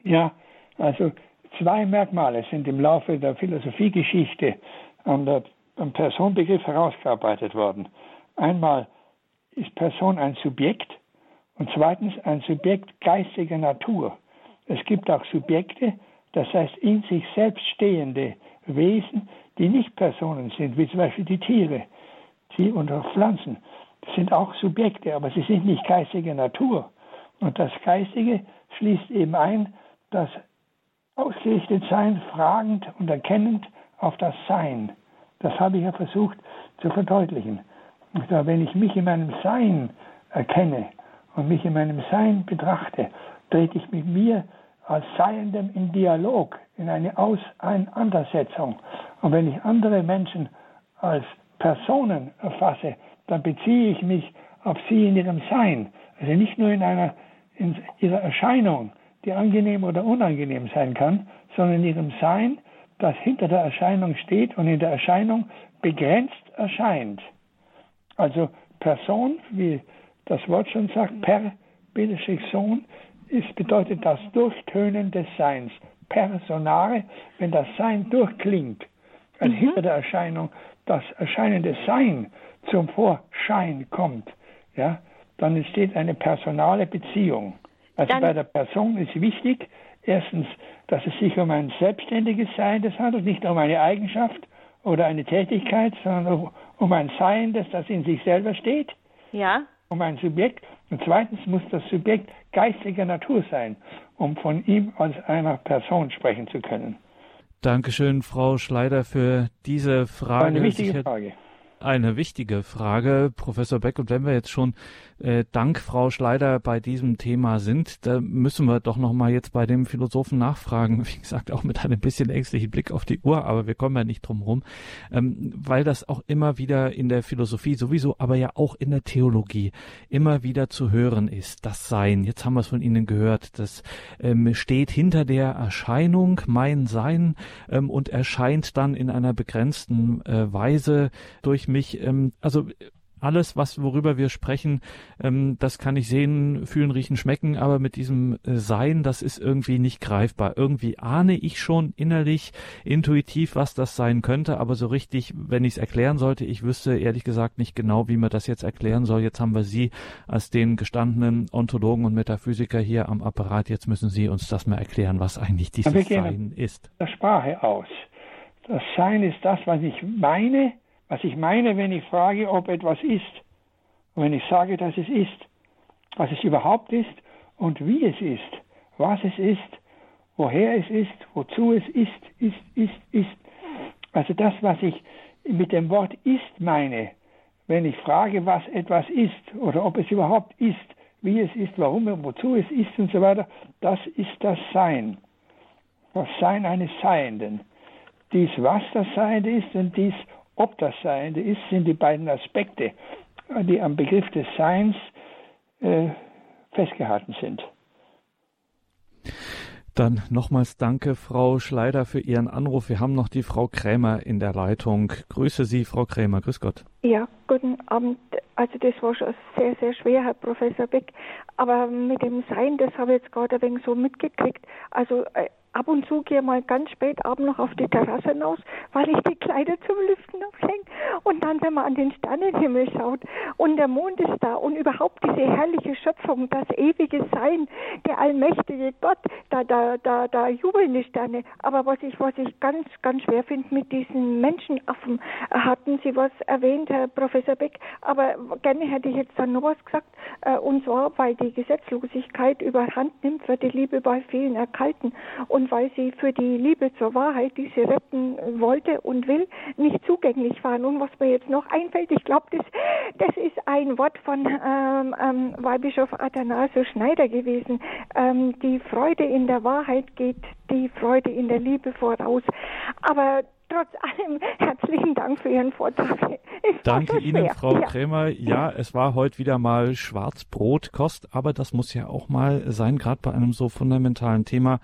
Ja, also zwei Merkmale sind im Laufe der Philosophiegeschichte an der, am Personbegriff herausgearbeitet worden. Einmal ist Person ein Subjekt und zweitens ein Subjekt geistiger Natur. Es gibt auch Subjekte, das heißt in sich selbst stehende Wesen, die nicht Personen sind, wie zum Beispiel die Tiere, sie und auch Pflanzen. Das sind auch Subjekte, aber sie sind nicht geistige Natur. Und das Geistige schließt eben ein, das ausgerichtet sein, fragend und erkennend auf das Sein. Das habe ich ja versucht zu verdeutlichen. Und wenn ich mich in meinem Sein erkenne und mich in meinem Sein betrachte, trete ich mit mir als Seiendem in Dialog, in eine Auseinandersetzung. Und wenn ich andere Menschen als Personen erfasse, dann beziehe ich mich auf sie in ihrem Sein. Also nicht nur in einer in ihrer Erscheinung, die angenehm oder unangenehm sein kann, sondern in ihrem Sein, das hinter der Erscheinung steht und in der Erscheinung begrenzt erscheint. Also Person, wie das Wort schon sagt, per Sohn, ist, bedeutet das Durchtönen des Seins. Personare, wenn das Sein durchklingt, also mhm. hinter der Erscheinung das erscheinende Sein zum Vorschein kommt, ja, dann entsteht eine personale Beziehung. Also dann bei der Person ist wichtig, erstens, dass es sich um ein selbstständiges Sein das handelt, nicht um eine Eigenschaft oder eine Tätigkeit, sondern um ein Sein, das das in sich selber steht. Ja. Um ein Subjekt. Und zweitens muss das Subjekt geistiger Natur sein, um von ihm als einer Person sprechen zu können. Dankeschön, Frau Schleider, für diese Frage. Eine wichtige Frage eine wichtige Frage, Professor Beck. Und wenn wir jetzt schon äh, dank Frau Schleider bei diesem Thema sind, da müssen wir doch noch mal jetzt bei dem Philosophen nachfragen. Wie gesagt, auch mit einem bisschen ängstlichen Blick auf die Uhr, aber wir kommen ja nicht drum rum, ähm, weil das auch immer wieder in der Philosophie sowieso, aber ja auch in der Theologie immer wieder zu hören ist. Das Sein. Jetzt haben wir es von Ihnen gehört. Das ähm, steht hinter der Erscheinung, mein Sein, ähm, und erscheint dann in einer begrenzten äh, Weise durch mich, ähm, also alles, was worüber wir sprechen, ähm, das kann ich sehen, fühlen, riechen, schmecken, aber mit diesem äh, Sein, das ist irgendwie nicht greifbar. Irgendwie ahne ich schon innerlich, intuitiv, was das sein könnte, aber so richtig, wenn ich es erklären sollte, ich wüsste ehrlich gesagt nicht genau, wie man das jetzt erklären soll. Jetzt haben wir Sie als den gestandenen Ontologen und Metaphysiker hier am Apparat. Jetzt müssen Sie uns das mal erklären, was eigentlich dieses Sein ist. Der Sprache aus. Das Sein ist das, was ich meine, was ich meine, wenn ich frage, ob etwas ist. Und wenn ich sage, dass es ist, was es überhaupt ist und wie es ist, was es ist, woher es ist, wozu es ist, ist, ist, ist. Also das, was ich mit dem Wort ist meine, wenn ich frage, was etwas ist oder ob es überhaupt ist, wie es ist, warum und wozu es ist und so weiter, das ist das Sein. Das Sein eines Seienden. Dies, was das Seiende ist und dies, ob das Seiende ist, sind die beiden Aspekte, die am Begriff des Seins äh, festgehalten sind. Dann nochmals danke, Frau Schleider, für Ihren Anruf. Wir haben noch die Frau Krämer in der Leitung. Grüße Sie, Frau Krämer. Grüß Gott. Ja, guten Abend. Also das war schon sehr, sehr schwer, Herr Professor Beck. Aber mit dem Sein, das habe ich jetzt gerade ein wenig so mitgekriegt. Also äh, ab und zu gehe mal ganz spät abends noch auf die Terrasse hinaus, weil ich die Kleider zum Lüften aufhänge. Und dann, wenn man an den Sternenhimmel schaut und der Mond ist da und überhaupt diese herrliche Schöpfung, das ewige Sein, der allmächtige Gott, da, da, da, da jubeln die Sterne. Aber was ich, was ich ganz, ganz schwer finde mit diesen Menschenaffen, hatten Sie was erwähnt, Herr Professor Beck, aber gerne hätte ich jetzt dann noch was gesagt, äh, und zwar, weil die Gesetzlosigkeit überhand nimmt, wird die Liebe bei vielen erkalten. Und und weil sie für die Liebe zur Wahrheit, die sie retten wollte und will, nicht zugänglich waren. Und was mir jetzt noch einfällt, ich glaube, das, das ist ein Wort von ähm, ähm, Weihbischof Athanasius Schneider gewesen. Ähm, die Freude in der Wahrheit geht die Freude in der Liebe voraus. Aber trotz allem herzlichen Dank für Ihren Vortrag. Danke Ihnen, Frau ja. Krämer. Ja, es war heute wieder mal Schwarzbrotkost, aber das muss ja auch mal sein, gerade bei einem so fundamentalen Thema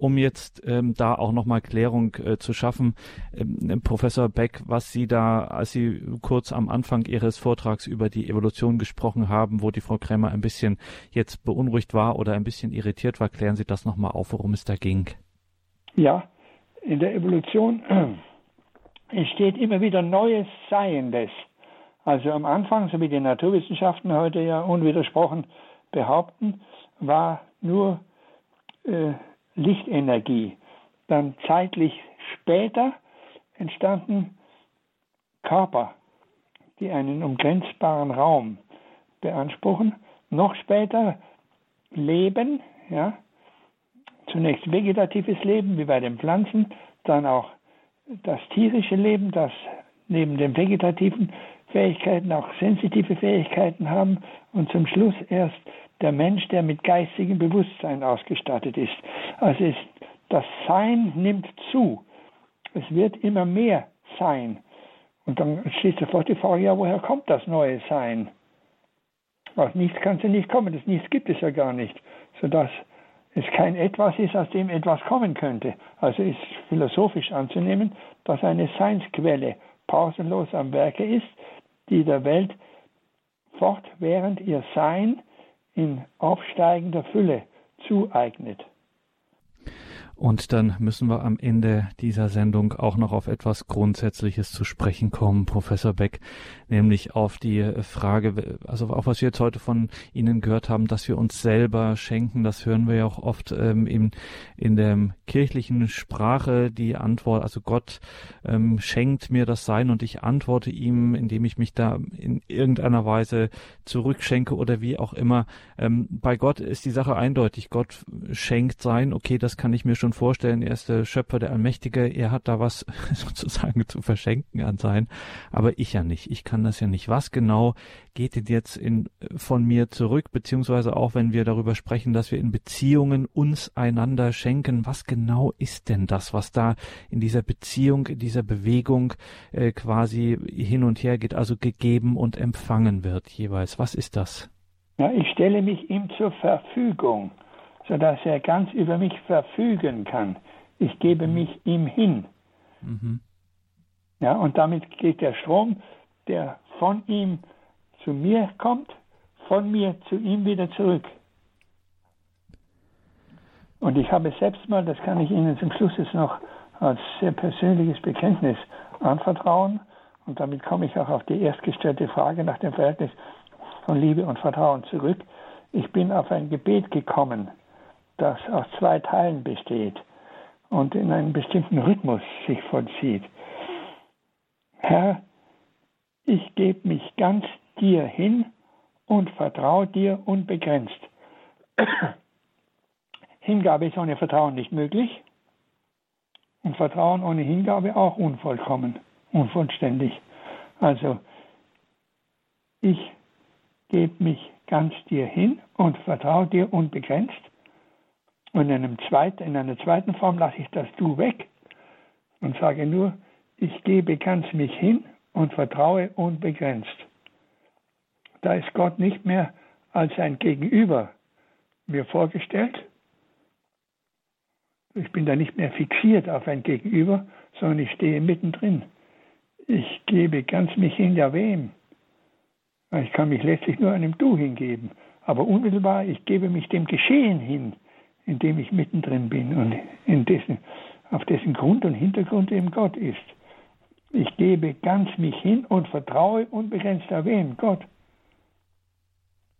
um jetzt ähm, da auch nochmal Klärung äh, zu schaffen. Ähm, Professor Beck, was Sie da, als Sie kurz am Anfang Ihres Vortrags über die Evolution gesprochen haben, wo die Frau Krämer ein bisschen jetzt beunruhigt war oder ein bisschen irritiert war, klären Sie das nochmal auf, worum es da ging. Ja, in der Evolution entsteht immer wieder neues Seiendes. Also am Anfang, so wie die Naturwissenschaften heute ja unwidersprochen behaupten, war nur äh, Lichtenergie. Dann zeitlich später entstanden Körper, die einen umgrenzbaren Raum beanspruchen. Noch später Leben, ja, zunächst vegetatives Leben, wie bei den Pflanzen, dann auch das tierische Leben, das neben den vegetativen Fähigkeiten auch sensitive Fähigkeiten haben und zum Schluss erst der Mensch, der mit geistigem Bewusstsein ausgestattet ist. Also ist, das Sein nimmt zu. Es wird immer mehr Sein. Und dann steht sofort die Frage, ja, woher kommt das neue Sein? Aus nichts kann es ja nicht kommen, das Nichts gibt es ja gar nicht, sodass es kein Etwas ist, aus dem etwas kommen könnte. Also ist philosophisch anzunehmen, dass eine Seinsquelle pausenlos am Werke ist, die der Welt fortwährend ihr Sein in aufsteigender Fülle zueignet. Und dann müssen wir am Ende dieser Sendung auch noch auf etwas Grundsätzliches zu sprechen kommen, Professor Beck, nämlich auf die Frage, also auch was wir jetzt heute von Ihnen gehört haben, dass wir uns selber schenken, das hören wir ja auch oft ähm, in, in der kirchlichen Sprache, die Antwort, also Gott ähm, schenkt mir das Sein und ich antworte ihm, indem ich mich da in irgendeiner Weise zurückschenke oder wie auch immer. Ähm, bei Gott ist die Sache eindeutig, Gott schenkt Sein, okay, das kann ich mir schon schon vorstellen, er ist der Schöpfer, der Allmächtige, er hat da was sozusagen zu verschenken an sein, aber ich ja nicht. Ich kann das ja nicht. Was genau geht denn jetzt in, von mir zurück, beziehungsweise auch wenn wir darüber sprechen, dass wir in Beziehungen uns einander schenken, was genau ist denn das, was da in dieser Beziehung, in dieser Bewegung äh, quasi hin und her geht, also gegeben und empfangen wird jeweils? Was ist das? Ja, ich stelle mich ihm zur Verfügung sodass er ganz über mich verfügen kann. Ich gebe mhm. mich ihm hin. Mhm. Ja, und damit geht der Strom, der von ihm zu mir kommt, von mir zu ihm wieder zurück. Und ich habe selbst mal, das kann ich Ihnen zum Schluss jetzt noch als sehr persönliches Bekenntnis anvertrauen, und damit komme ich auch auf die erstgestellte Frage nach dem Verhältnis von Liebe und Vertrauen zurück. Ich bin auf ein Gebet gekommen, das aus zwei Teilen besteht und in einem bestimmten Rhythmus sich vollzieht. Herr, ich gebe mich ganz dir hin und vertraue dir unbegrenzt. Hingabe ist ohne Vertrauen nicht möglich und Vertrauen ohne Hingabe auch unvollkommen, unvollständig. Also ich gebe mich ganz dir hin und vertraue dir unbegrenzt und in, einem zweiten, in einer zweiten Form lasse ich das Du weg und sage nur, ich gebe ganz mich hin und vertraue unbegrenzt. Da ist Gott nicht mehr als ein Gegenüber mir vorgestellt. Ich bin da nicht mehr fixiert auf ein Gegenüber, sondern ich stehe mittendrin. Ich gebe ganz mich hin, ja wem? Ich kann mich letztlich nur einem Du hingeben. Aber unmittelbar, ich gebe mich dem Geschehen hin, in dem ich mittendrin bin und in dessen, auf dessen Grund und Hintergrund eben Gott ist. Ich gebe ganz mich hin und vertraue unbegrenzt auf wen? Gott.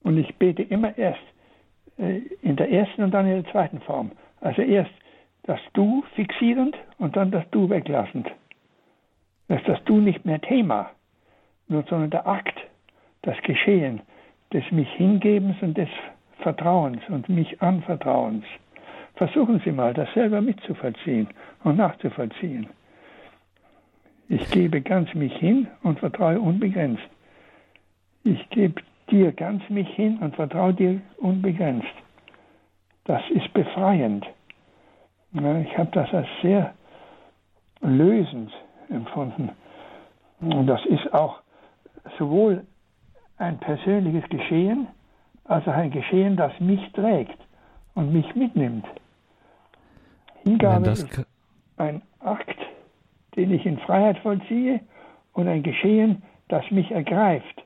Und ich bete immer erst äh, in der ersten und dann in der zweiten Form. Also erst das Du fixierend und dann das Du weglassend. Das ist das Du nicht mehr Thema, sondern der Akt, das Geschehen des mich Hingebens und des Vertrauens und mich Anvertrauens. Versuchen Sie mal, das selber mitzuvollziehen und nachzuvollziehen. Ich gebe ganz mich hin und vertraue unbegrenzt. Ich gebe dir ganz mich hin und vertraue dir unbegrenzt. Das ist befreiend. Ich habe das als sehr lösend empfunden. Und das ist auch sowohl ein persönliches Geschehen, als auch ein Geschehen, das mich trägt und mich mitnimmt. Hingabe ist ein Akt, den ich in Freiheit vollziehe und ein Geschehen, das mich ergreift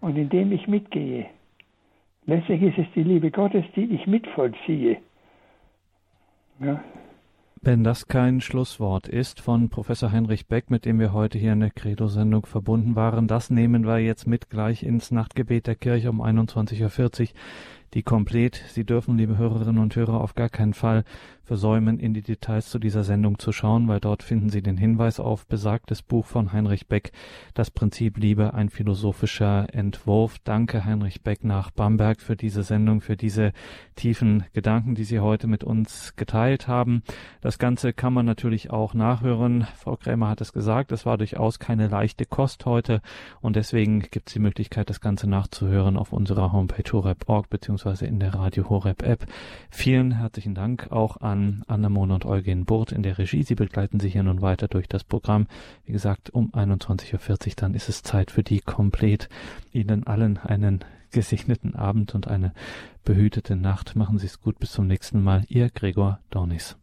und in dem ich mitgehe. Letztlich ist es die Liebe Gottes, die ich mitvollziehe. Ja. Wenn das kein Schlusswort ist von Professor Heinrich Beck, mit dem wir heute hier in der Credo-Sendung verbunden waren, das nehmen wir jetzt mit gleich ins Nachtgebet der Kirche um 21.40. Uhr die komplett. Sie dürfen, liebe Hörerinnen und Hörer, auf gar keinen Fall versäumen, in die Details zu dieser Sendung zu schauen, weil dort finden Sie den Hinweis auf besagtes Buch von Heinrich Beck, Das Prinzip Liebe, ein philosophischer Entwurf. Danke, Heinrich Beck nach Bamberg, für diese Sendung, für diese tiefen Gedanken, die Sie heute mit uns geteilt haben. Das Ganze kann man natürlich auch nachhören. Frau Krämer hat es gesagt, es war durchaus keine leichte Kost heute und deswegen gibt es die Möglichkeit, das Ganze nachzuhören auf unserer Homepage horep.org beziehungsweise in der Radio Horep App. Vielen herzlichen Dank auch an an Annemone und Eugen Burt in der Regie. Sie begleiten Sie hier nun weiter durch das Programm. Wie gesagt, um 21.40 Uhr dann ist es Zeit für die komplett. Ihnen allen einen gesegneten Abend und eine behütete Nacht. Machen Sie es gut. Bis zum nächsten Mal. Ihr Gregor Dornis.